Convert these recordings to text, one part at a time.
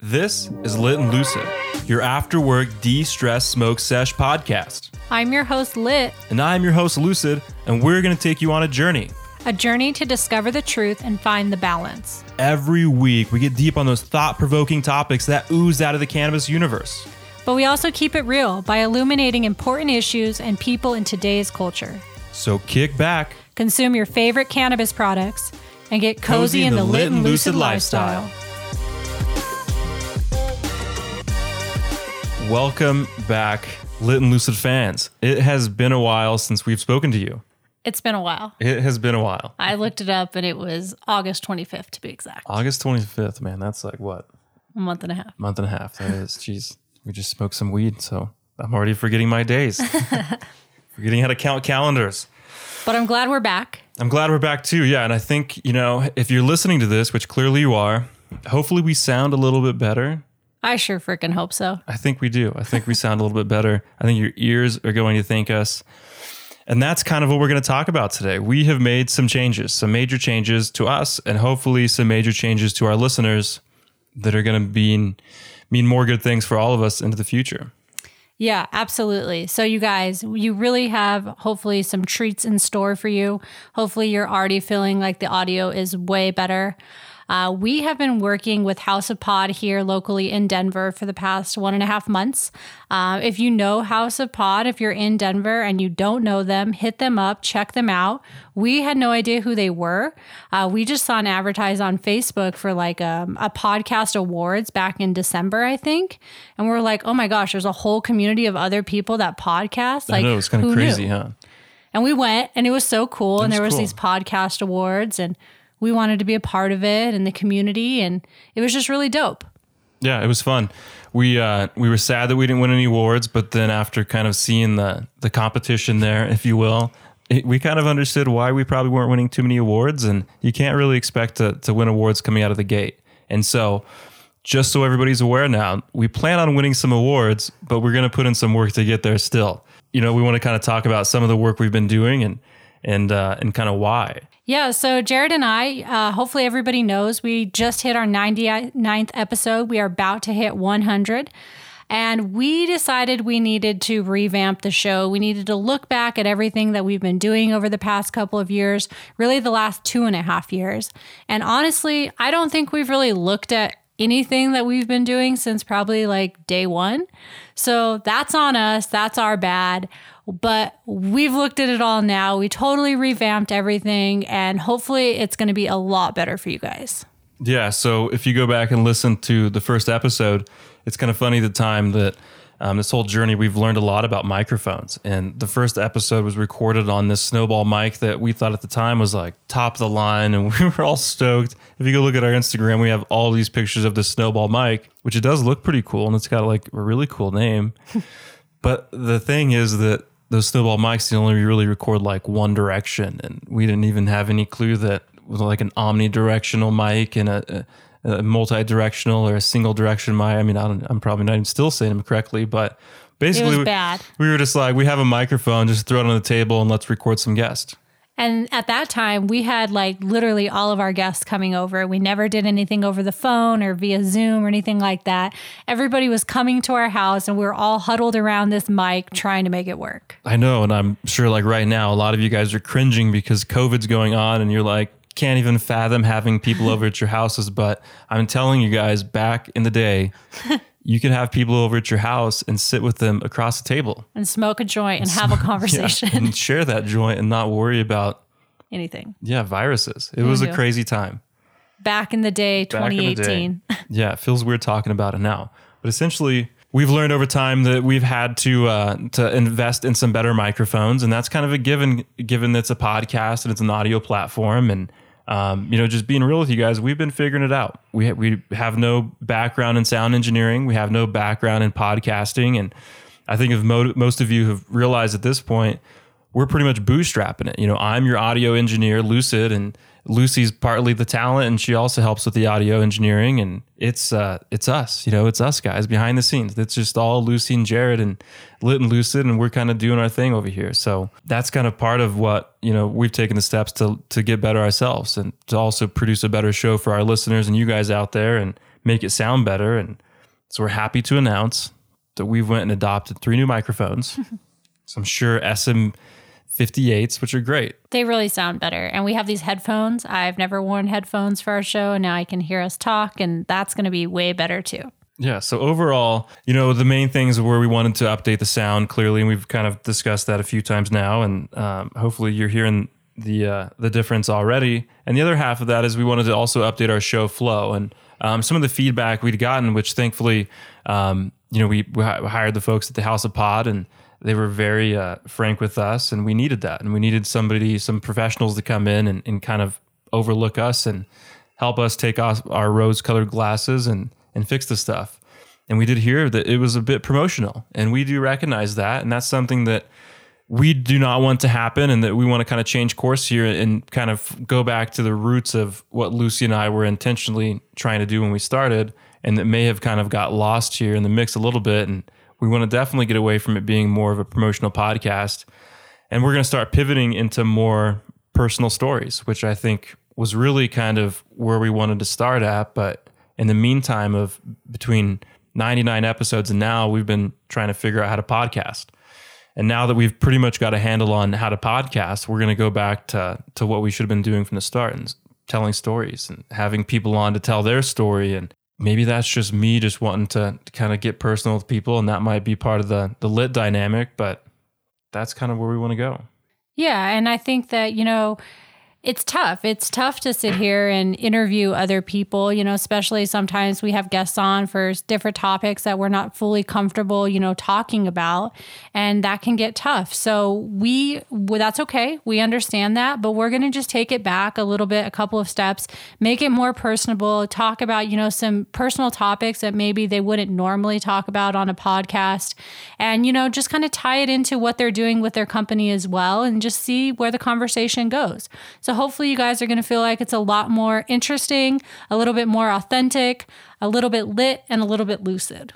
This is Lit and Lucid, your after work de stress smoke sesh podcast. I'm your host, Lit, And I'm your host, Lucid, and we're going to take you on a journey. a journey to discover the truth and find the balance. Every week, we get deep on those thought provoking topics that ooze out of the cannabis universe. But we also keep it real by illuminating important issues and people in today's culture. So kick back. Consume your favorite cannabis products and get cozy, in the lit and lucid lifestyle. Welcome back, Lit and Lucid fans. It has been a while since we've spoken to you. It's been a while. It has been a while. I looked it up and it was August 25th to be exact. August 25th, man, that's like what? A month and a half. month and a half. That is, jeez. We just smoked some weed, so I'm already forgetting my days. forgetting how to count calendars. But I'm glad we're back. I'm glad we're back too. Yeah, and I think you know if you're listening to this, which clearly you are, hopefully we sound a little bit better. I sure freaking hope so. I think we do. I think we sound a little bit better. I think your ears are going to thank us. And that's kind of what we're going to talk about today. We have made some changes, some major changes to us, and hopefully some major changes to our listeners that are going to mean mean more good things for all of us into the future. Yeah, absolutely. So, you guys, you really have hopefully some treats in store for you. Hopefully, you're already feeling like the audio is way better. Uh, we have been working with House of Pod here locally in Denver for the past one and a half months. Uh, if you know House of Pod, if you're in Denver and you don't know them, hit them up, check them out. We had no idea who they were. Uh, we just saw an advertise on Facebook for like a, a podcast awards back in December, I think. And we're like, oh my gosh, there's a whole community of other people that podcast. Like, I know it's kind of crazy, knew? huh? And we went and it was so cool. and there was cool. these podcast awards and we wanted to be a part of it and the community. And it was just really dope. Yeah, it was fun. We uh, we were sad that we didn't win any awards, but then after kind of seeing the the competition there, if you will, it, we kind of understood why we probably weren't winning too many awards, and you can't really expect to to win awards coming out of the gate. And so, just so everybody's aware now, we plan on winning some awards, but we're going to put in some work to get there still. You know, we want to kind of talk about some of the work we've been doing and and uh, and kind of why. Yeah, so Jared and I, uh, hopefully everybody knows, we just hit our 99th episode. We are about to hit 100. And we decided we needed to revamp the show. We needed to look back at everything that we've been doing over the past couple of years, really the last two and a half years. And honestly, I don't think we've really looked at anything that we've been doing since probably like day one. So that's on us. That's our bad. But we've looked at it all now. We totally revamped everything, and hopefully, it's going to be a lot better for you guys. Yeah. So if you go back and listen to the first episode, it's kind of funny the time that um, this whole journey we've learned a lot about microphones. And the first episode was recorded on this snowball mic that we thought at the time was like top of the line, and we were all stoked. If you go look at our Instagram, we have all these pictures of the snowball mic, which it does look pretty cool, and it's got like a really cool name. but the thing is that those snowball mics they only really record like one direction, and we didn't even have any clue that with like an omnidirectional mic and a, a, a multi-directional or a single direction mic. I mean, I don't, I'm probably not even still saying them correctly, but basically, we- bad. we were just like, we have a microphone, just throw it on the table and let's record some guests. And at that time, we had like literally all of our guests coming over. We never did anything over the phone or via Zoom or anything like that. Everybody was coming to our house, and we were all huddled around this mic trying to make it work. I know, and I'm sure like right now, a lot of you guys are cringing because COVID's going on, and you're like, can't even fathom having people over at your houses. But I'm telling you guys, back in the day, you could have people over at your house and sit with them across the table, And smoke a joint and have a Yeah, conversation. and share that joint and not worry about anything. yeah viruses. It was a crazy time. Back in the day, Back in the day. 2018. yeah, it feels weird talking about it now. But essentially, we've learned over time that we've had to uh, to invest in some better microphones, and that's kind of a given. Given that it's a podcast and it's an audio platform, and um, you know, just being real with you guys, we've been figuring it out. We ha- we have no background in sound engineering. We have no background in podcasting, and I think if mo- most of you have realized at this point, we're pretty much bootstrapping it. You know, I'm your audio engineer, Lucid, and Lucy's partly the talent, and she also helps with the audio engineering. And it's uh, it's us, you know, it's us guys behind the scenes. It's just all Lucy and Jared and Lit and Lucid, and we're kind of doing our thing over here. So that's kind of part of what you know we've taken the steps to to get better ourselves and to also produce a better show for our listeners and you guys out there. And make it sound better. And so we're happy to announce that we've went and adopted three new microphones. so I'm Shure SM 58s, which are great. They really sound better. And we have these headphones. I've never worn headphones for our show, and now I can hear us talk, and that's going to be way better too. Yeah. So overall, you know, the main things where we wanted to update the sound clearly, and we've kind of discussed that a few times now, and um, hopefully you're hearing the uh, the difference already. And the other half of that is we wanted to also update our show flow and um, some of the feedback we'd gotten, which thankfully, um, you know, we, we hired the folks at the House of Pod and they were very uh, frank with us, and we needed that, and we needed somebody, some professionals to come in and, and kind of overlook us and help us take off our rose-colored glasses and and fix the stuff. And we did hear that it was a bit promotional, and we do recognize that, and that's something that we do not want to happen, and that we want to kind of change course here and kind of go back to the roots of what Lucy and I were intentionally trying to do when we started, and that may have kind of got lost here in the mix a little bit. And we want to definitely get away from it being more of a promotional podcast, and we're going to start pivoting into more personal stories, which I think was really kind of where we wanted to start at, but in the meantime of between 99 episodes and now we've been trying to figure out how to podcast. And now that we've pretty much got a handle on how to podcast we're going to go back to to what we should have been doing from the start and telling stories and having people on to tell their story and maybe that's just me just wanting to, kind of get personal with people and that might be part of the the lit dynamic but that's kind of where we want to go. Yeah and i think that you know it's tough. It's tough to sit here and interview other people, you know, especially sometimes we have guests on for different topics that we're not fully comfortable, you know, talking about. And that can get tough. So we, well, that's okay. We understand that, but we're going to just take it back a little bit, a couple of steps, make it more personable, talk about, you know, some personal topics that maybe they wouldn't normally talk about on a podcast. And, you know, just kind of tie it into what they're doing with their company as well and just see where the conversation goes. So hopefully you guys are going to feel like it's a lot more interesting, a little bit more authentic, a little bit lit, and a little bit lucid.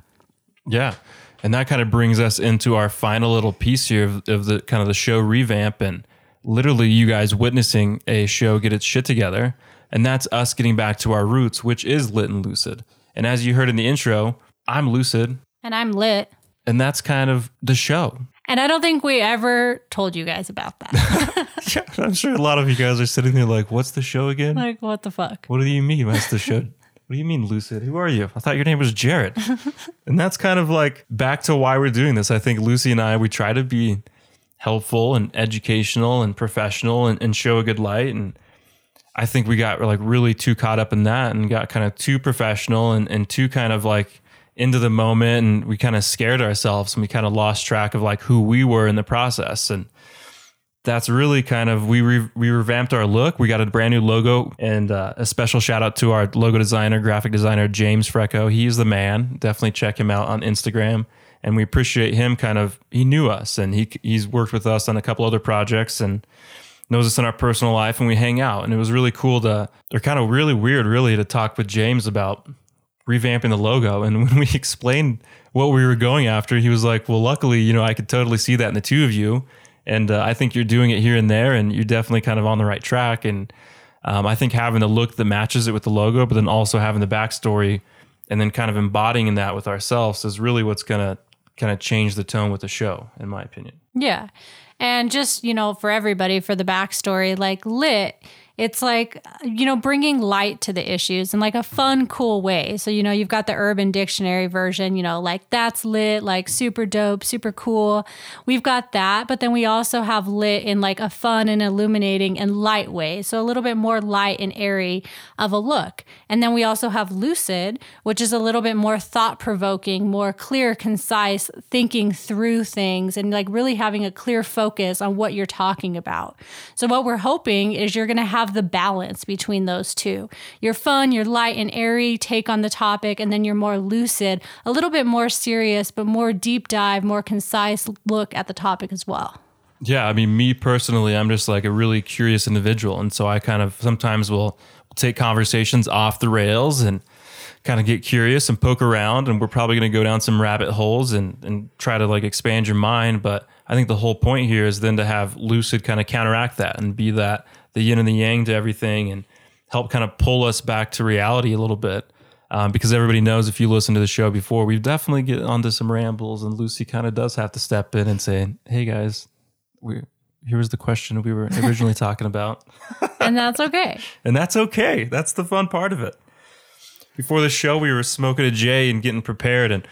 Yeah. And that kind of brings us into our final little piece here of, of the kind of the show revamp and literally you guys witnessing a show get its shit together. And that's us getting back to our roots, which is lit and lucid. And as you heard in the intro, I'm lucid. And I'm lit. And that's kind of the show. And I don't think we ever told you guys about that. yeah, I'm sure a lot of you guys are sitting there like, what's the show again? like, what the fuck? What do you mean, what's the show? What do you mean, Lucid? Who are you? I thought your name was Jarrett. and that's kind of like back to why we're doing this. I think Lucy and I, we try to be helpful and educational and professional and, and show a good light. And I think we got like really too caught up in that and got kind of too professional and, and too kind of like into the moment and we kind of scared ourselves and we kind of lost track of like who we were in the process and that's really kind of we re, we revamped our look. We got a brand new logo and uh, a special shout out to our logo designer, graphic designer James Frecco. He's the man. Definitely check him out on Instagram. And we appreciate him. Kind of he knew us and he he's worked with us on a couple other projects and knows us in our personal life and we hang out. And it was really cool to or kind of really weird really to talk with James about revamping the logo. And when we explained what we were going after, he was like, "Well, luckily, you know, I could totally see that in the two of you." and uh, I think you're doing it here and there, and you're definitely kind of on the right track. And um, I think having the look that matches it with the logo, but then also having the backstory, and then kind of embodying that with ourselves is really what's gonna kind of change the tone with the show, in my opinion. Yeah, and just you know, for everybody, for the backstory, like lit it's like you know bringing light to the issues in like a fun cool way. So you know you've got the urban dictionary version you know like that's lit like super dope super cool. We've got that but then we also have lit in like a fun and illuminating and light way. So a little bit more light and airy of a look. And then we also have lucid which is a little bit more thought provoking more clear concise thinking through things and like really having a clear focus on what you're talking about. So what we're hoping is you're going to have have the balance between those two. You're fun, you're light and airy take on the topic, and then you're more lucid, a little bit more serious, but more deep dive, more concise look at the topic as well. Yeah, I mean, me personally, I'm just like a really curious individual. And so I kind of sometimes will take conversations off the rails and kind of get curious and poke around. And we're probably going to go down some rabbit holes and, and try to like expand your mind. But I think the whole point here is then to have lucid kind of counteract that and be that the yin and the yang to everything and help kind of pull us back to reality a little bit. Um, because everybody knows if you listen to the show before, we've definitely get onto some rambles, and Lucy kind of does have to step in and say, "Hey guys, we here was the question we were originally talking about," And that's okay. and that's okay. That's the fun part of it. Before the show, we were smoking a J and getting prepared, and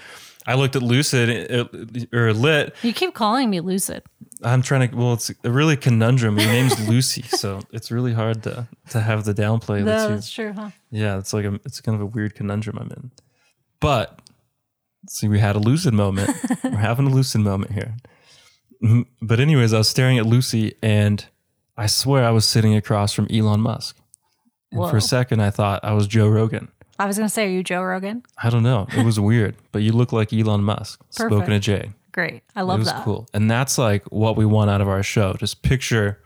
I looked at Lucid or Lit. You keep calling me lucid. I'm trying to. Well, it's a really conundrum. Your name's Lucy, so it's really hard to to have the downplay. that you- That's true, huh? yeah, it's like a, it's kind of a weird conundrum I'm in. But see, we had a lucid moment. We're having a lucid moment here. But anyways, I was staring at Lucy, and I swear I was sitting across from Elon Musk. And for a second, I thought I was Joe Rogan. I was gonna say, are you Joe Rogan? I don't know. It was weird, but you look like Elon Musk, spoken a J. Great. I love It was that. cool. And that's like what we want out of our show. Just picture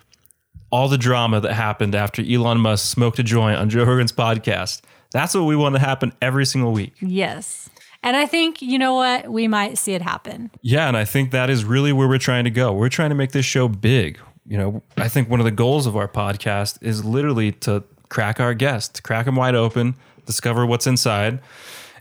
all the drama that happened after Elon Musk smoked a joint on Joe Rogan's podcast. That's what we want to happen every single week. Yes. And I think, you know what? We might see it happen. Yeah, and I think that is really where we're trying to go. We're trying to make this show big. You know, I think one of the goals of our podcast is literally to crack our guests, crack them wide open, discover what's inside,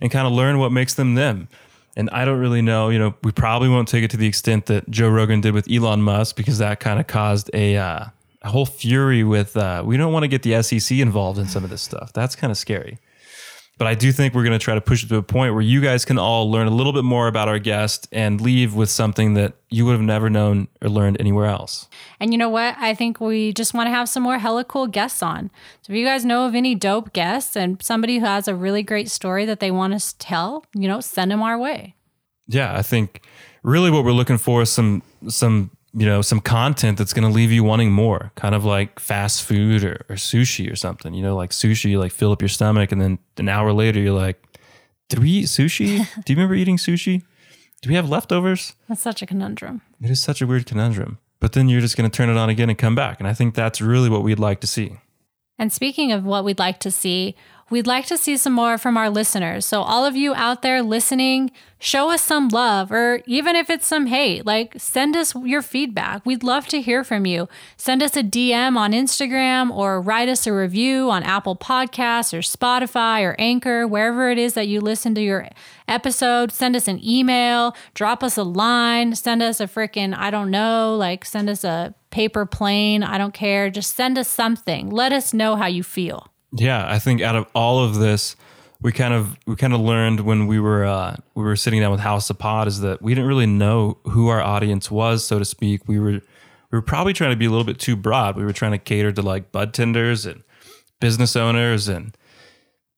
and kind of learn what makes them them. And I don't really know, you know, we probably won't take it to the extent that Joe Rogan did with Elon Musk because that kind of caused a, uh, a whole fury with, uh, we don't want to get the SEC involved in some of this stuff. That's kind of scary. But I do think we're going to try to push it to a point where you guys can all learn a little bit more about our guest and leave with something that you would have never known or learned anywhere else. And you know what? I think we just want to have some more hella cool guests on. So if you guys know of any dope guests and somebody who has a really great story that they want us to tell, you know, send them our way. Yeah, I think really what we're looking for is some some you know some content that's going to leave you wanting more, kind of like fast food or, or sushi or something. You know, like sushi, you like fill up your stomach, and then an hour later you're like, "Did we eat sushi? Do you remember eating sushi? Do we have leftovers?" That's such a conundrum. It is such a weird conundrum. But then you're just going to turn it on again and come back, and I think that's really what we'd like to see. And speaking of what we'd like to see, we'd like to see some more from our listeners. So, all of you out there listening, show us some love, or even if it's some hate, like send us your feedback. We'd love to hear from you. Send us a DM on Instagram or write us a review on Apple Podcasts or Spotify or Anchor, wherever it is that you listen to your episode. Send us an email, drop us a line, send us a freaking, I don't know, like send us a paper plane. I don't care. Just send us something. Let us know how you feel. Yeah, I think out of all of this, we kind of we kind of learned when we were uh, we were sitting down with House of Pod is that we didn't really know who our audience was, so to speak. We were we were probably trying to be a little bit too broad. We were trying to cater to like bud tenders and business owners and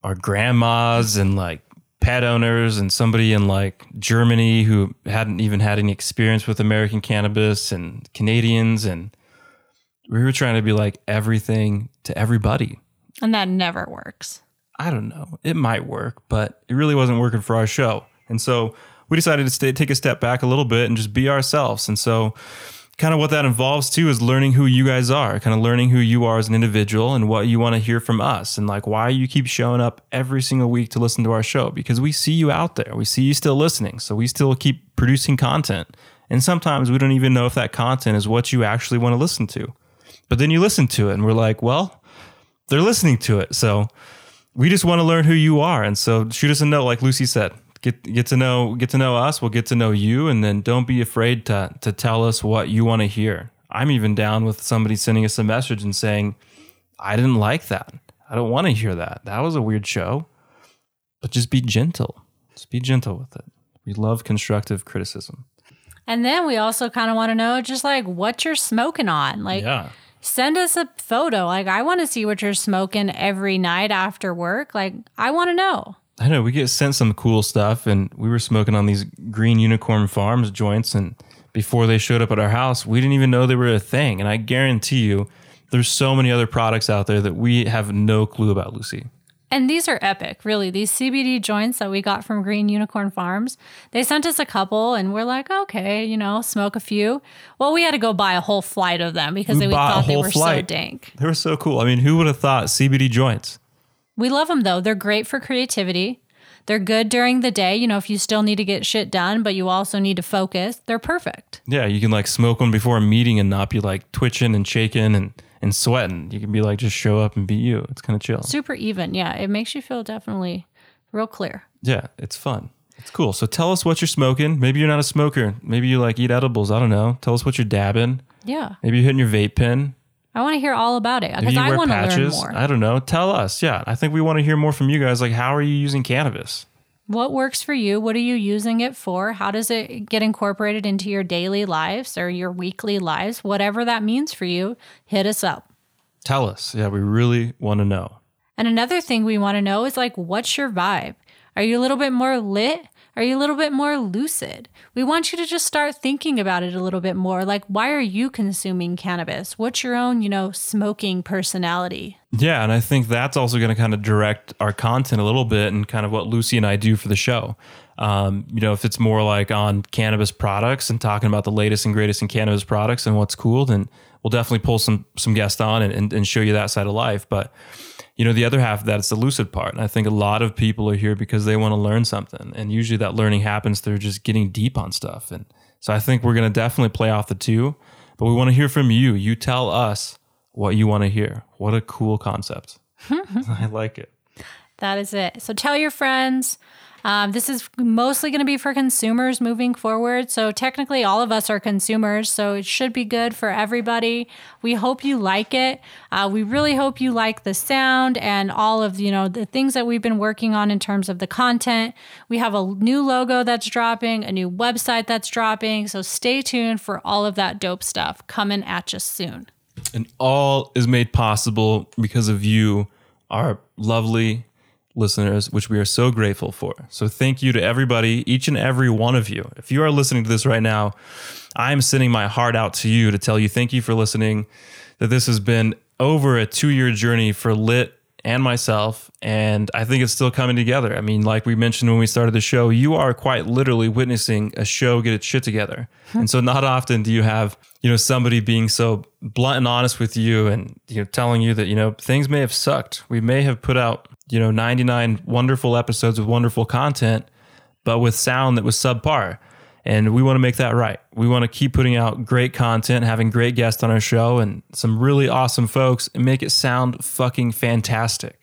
our grandmas and like pet owners and somebody in like Germany who hadn't even had any experience with American cannabis and Canadians and we were trying to be like everything to everybody. And that never works. I don't know. It might work, but it really wasn't working for our show. And so we decided to stay, take a step back a little bit and just be ourselves. And so, kind of what that involves too is learning who you guys are, kind of learning who you are as an individual and what you want to hear from us, and like why you keep showing up every single week to listen to our show because we see you out there. We see you still listening. So we still keep producing content. And sometimes we don't even know if that content is what you actually want to listen to. But then you listen to it and we're like, well, they're listening to it. So we just want to learn who you are. And so shoot us a note, like Lucy said. Get get to know get to know us. We'll get to know you, and then don't be afraid to to tell us what you want to hear. I'm even down with somebody sending us a message and saying, "I didn't like that. I don't want to hear that. That was a weird show." But just be gentle. Just be gentle with it. We love constructive criticism. And then we also kind of want to know just like what you're smoking on. Like, Yeah. Send us a photo. Like, I want to see what you're smoking every night after work. Like, I want to know. I know we get sent some cool stuff, and we were smoking on these Green Unicorn Farms joints, and before they showed up at our house, we didn't even know they were a thing. And I guarantee you, there's so many other products out there that we have no clue about, Lucy. And these are epic, really. These CBD joints that we got from Green Unicorn Farms, they sent us a couple and we're like, okay, you know, smoke a few. Well, we had to go buy a whole flight of them because We we, thought they were so dank. They were so cool. I mean, who would have thought CBD joints? We love them though. They're great for creativity. They're good during the day, you know, if you still need to get shit done, but you also need to focus. They're perfect. Yeah, you can like smoke one before a meeting and not be like twitching and shaking and, and sweating. You can be like, just show up and be you. It's kind of chill. Super even. Yeah, it makes you feel definitely real clear. Yeah, it's fun. It's cool. So tell us what you're smoking. Maybe you're not a smoker. Maybe you like eat edibles. I don't know. Tell us what you're dabbing. Yeah. Maybe you're hitting your vape pen. I want to hear all about it because I want to learn more. I don't know. Tell us. Yeah, I think we want to hear more from you guys. Like, how are you using cannabis? What works for you? What are you using it for? How does it get incorporated into your daily lives or your weekly lives? Whatever that means for you, hit us up. Tell us. Yeah, we really want to know. And another thing we want to know is like, what's your vibe? Are you a little bit more lit? Are you a little bit more lucid? We want you to just start thinking about it a little bit more. Like, why are you consuming cannabis? What's your own, you know, smoking personality? Yeah, and I think that's also going to kind of direct our content a little bit and kind of what Lucy and I do for the show. Um, you know, if it's more like on cannabis products and talking about the latest and greatest in cannabis products and what's cool, then we'll definitely pull some some guests on and, and, and show you that side of life. But you know, the other half of that is the lucid part. And I think a lot of people are here because they want to learn something. And usually that learning happens through just getting deep on stuff. And so I think we're going to definitely play off the two, but we want to hear from you. You tell us what you want to hear. What a cool concept. I like it. That is it. So tell your friends. Um, this is mostly going to be for consumers moving forward. So technically, all of us are consumers. So it should be good for everybody. We hope you like it. Uh, we really hope you like the sound and all of you know the things that we've been working on in terms of the content. We have a new logo that's dropping, a new website that's dropping. So stay tuned for all of that dope stuff coming at you soon. And all is made possible because of you, our lovely listeners, which we are so grateful for. So thank you to everybody, each and every one of you. If you are listening to this right now, I'm sending my heart out to you to tell you thank you for listening. That this has been over a two year journey for Lit and myself. And I think it's still coming together. I mean, like we mentioned when we started the show, you are quite literally witnessing a show get its shit together. and so not often do you have, you know, somebody being so blunt and honest with you and, you know, telling you that, you know, things may have sucked. We may have put out, you know, 99 wonderful episodes with wonderful content, but with sound that was subpar. And we want to make that right. We want to keep putting out great content, having great guests on our show and some really awesome folks and make it sound fucking fantastic.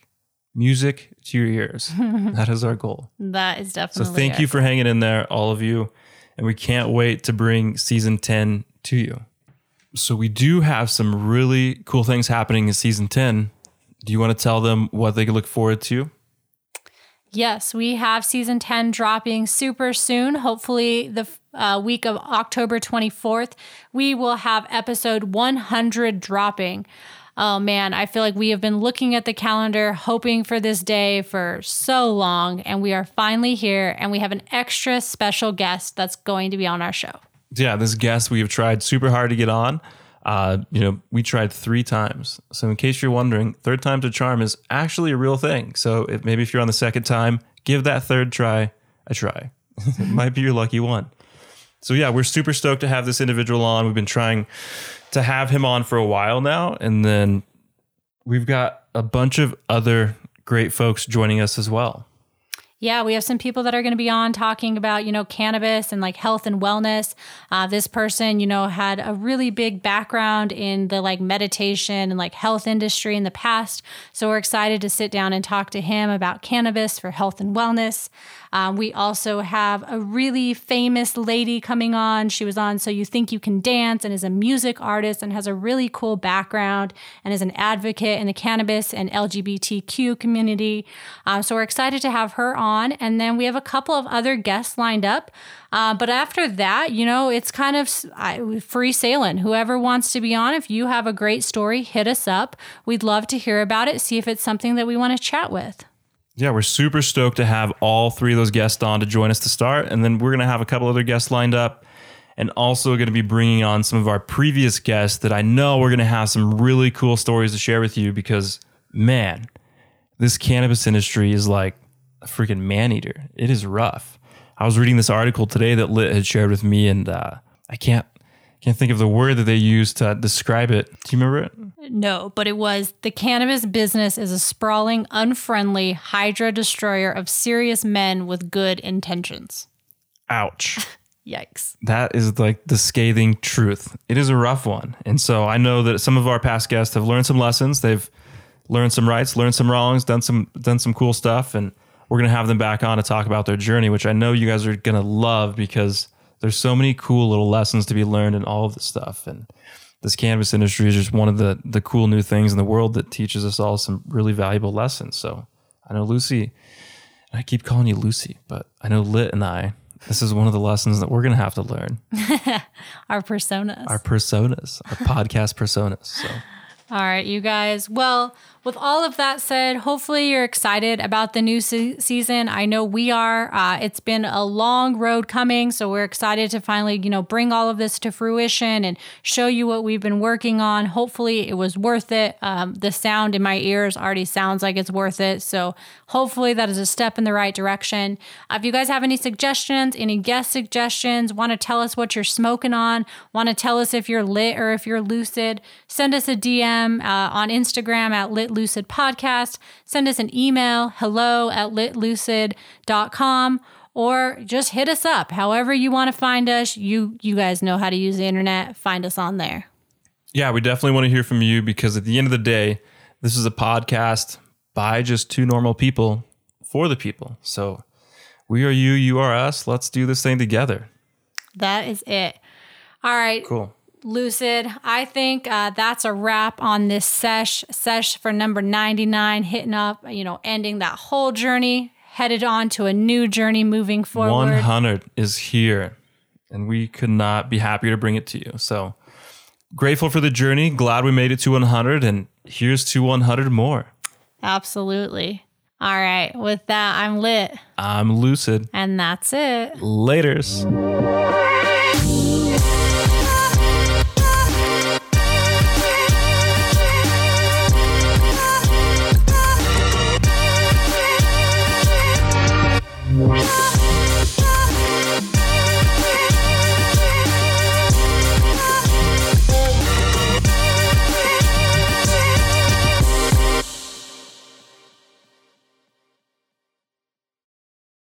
Music to your ears. that is our goal. That is definitely So thank you for hanging in there, all of you. And we can't wait to bring season 10 to you. So we do have some really cool things happening in season 10. Do you want to tell them what they can look forward to? Yes, we have season 10 dropping super soon. Hopefully, the uh, week of October 24th, we will have episode 100 dropping. Oh man, I feel like we have been looking at the calendar, hoping for this day for so long, and we are finally here. And we have an extra special guest that's going to be on our show. yeah, this guest we have tried super hard to get on. Uh, you know, we tried three times. So in case you're wondering, third time's a charm is actually a real thing. So if, maybe if you're on the second time, give that third try a try. it might be your lucky one. So yeah, we're super stoked to have this individual on. We've been trying to have him on for a while now, and then we've got a bunch of other great folks joining us as well. Yeah, we have some people that are going to be on talking about, you know, cannabis and like health and wellness. Uh, this person, you know, had a really big background in the like meditation and like health industry in the past. So we're excited to sit down and talk to him about cannabis for health and wellness. Um, we also have a really famous lady coming on. She was on So You Think You Can Dance and is a music artist and has a really cool background and is an advocate in the cannabis and LGBTQ community. Um, so we're excited to have her on. And then we have a couple of other guests lined up. Uh, but after that, you know, it's kind of I, free sailing. Whoever wants to be on, if you have a great story, hit us up. We'd love to hear about it, see if it's something that we want to chat with. Yeah, we're super stoked to have all three of those guests on to join us to start. And then we're going to have a couple other guests lined up and also going to be bringing on some of our previous guests that I know we're going to have some really cool stories to share with you because, man, this cannabis industry is like a freaking man eater. It is rough. I was reading this article today that Lit had shared with me, and uh, I can't can't think of the word that they used to describe it. Do you remember it? No, but it was the cannabis business is a sprawling, unfriendly hydra destroyer of serious men with good intentions. Ouch. Yikes. that is like the scathing truth. It is a rough one. And so I know that some of our past guests have learned some lessons. They've learned some rights, learned some wrongs, done some done some cool stuff and we're going to have them back on to talk about their journey, which I know you guys are going to love because there's so many cool little lessons to be learned in all of this stuff. And this cannabis industry is just one of the the cool new things in the world that teaches us all some really valuable lessons. So I know Lucy, I keep calling you Lucy, but I know Lit and I, this is one of the lessons that we're going to have to learn. Our personas. Our personas, our podcast personas. So All right, you guys. Well, with all of that said, hopefully you're excited about the new se- season. I know we are. Uh, it's been a long road coming, so we're excited to finally, you know, bring all of this to fruition and show you what we've been working on. Hopefully, it was worth it. Um, the sound in my ears already sounds like it's worth it. So hopefully, that is a step in the right direction. Uh, if you guys have any suggestions, any guest suggestions, want to tell us what you're smoking on, want to tell us if you're lit or if you're lucid, send us a DM uh, on Instagram at lit Lucid Podcast. Send us an email, hello at litlucid.com, or just hit us up. However you want to find us, you you guys know how to use the internet. Find us on there. Yeah, we definitely want to hear from you because at the end of the day, this is a podcast by just two normal people for the people. So we are you, you are us. Let's do this thing together. That is it. All right. Cool. Lucid, I think uh, that's a wrap on this sesh sesh for number 99, hitting up, you know, ending that whole journey, headed on to a new journey moving forward. 100 is here, and we could not be happier to bring it to you. So grateful for the journey. Glad we made it to 100, and here's to 100 more. Absolutely. All right. With that, I'm lit. I'm lucid. And that's it. Laters.